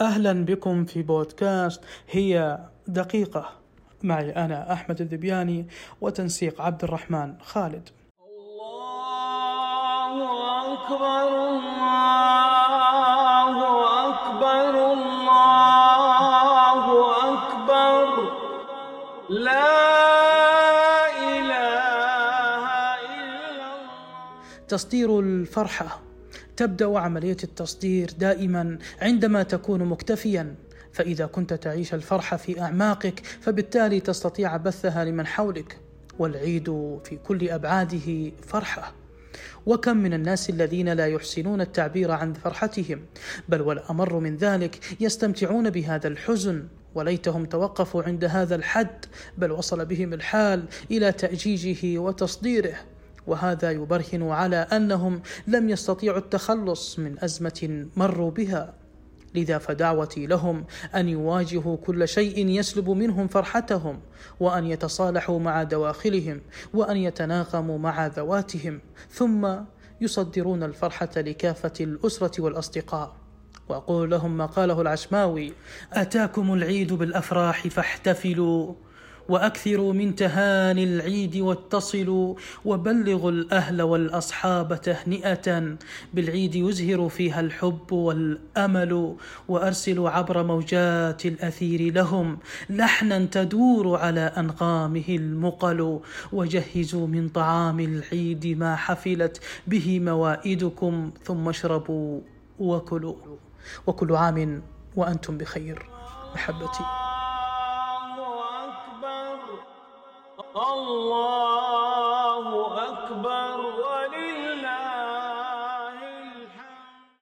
أهلا بكم في بودكاست. هي دقيقة معي أنا أحمد الذبياني وتنسيق عبد الرحمن خالد. الله أكبر الله أكبر الله أكبر. لا إله إلا الله. تصدير الفرحة. تبدأ عملية التصدير دائما عندما تكون مكتفيا. فإذا كنت تعيش الفرحة في أعماقك فبالتالي تستطيع بثها لمن حولك والعيد في كل أبعاده فرحة. وكم من الناس الذين لا يحسنون التعبير عن فرحتهم بل والأمر من ذلك يستمتعون بهذا الحزن. وليتهم توقفوا عند هذا الحد بل وصل بهم الحال إلى تأجيجه وتصديره. وهذا يبرهن على أنهم لم يستطيعوا التخلص من أزمة مروا بها. لذا فدعوتي لهم أن يواجهوا كل شيء يسلب منهم فرحتهم وأن يتصالحوا مع دواخلهم وأن يتناغموا مع ذواتهم ثم يصدرون الفرحة لكافة الأسرة والأصدقاء. وأقول لهم ما قاله العشماوي أتاكم العيد بالأفراح فاحتفلوا. وأكثروا من تهاني العيد واتصلوا وبلغوا الأهل والأصحاب تهنئة بالعيد يزهر فيها الحب والأمل وأرسلوا عبر موجات الأثير لهم لحنا تدور على أنغامه المقل وجهزوا من طعام العيد ما حفلت به موائدكم ثم اشربوا وكلوا. وكل عام وأنتم بخير. محبتي. الله أكبر.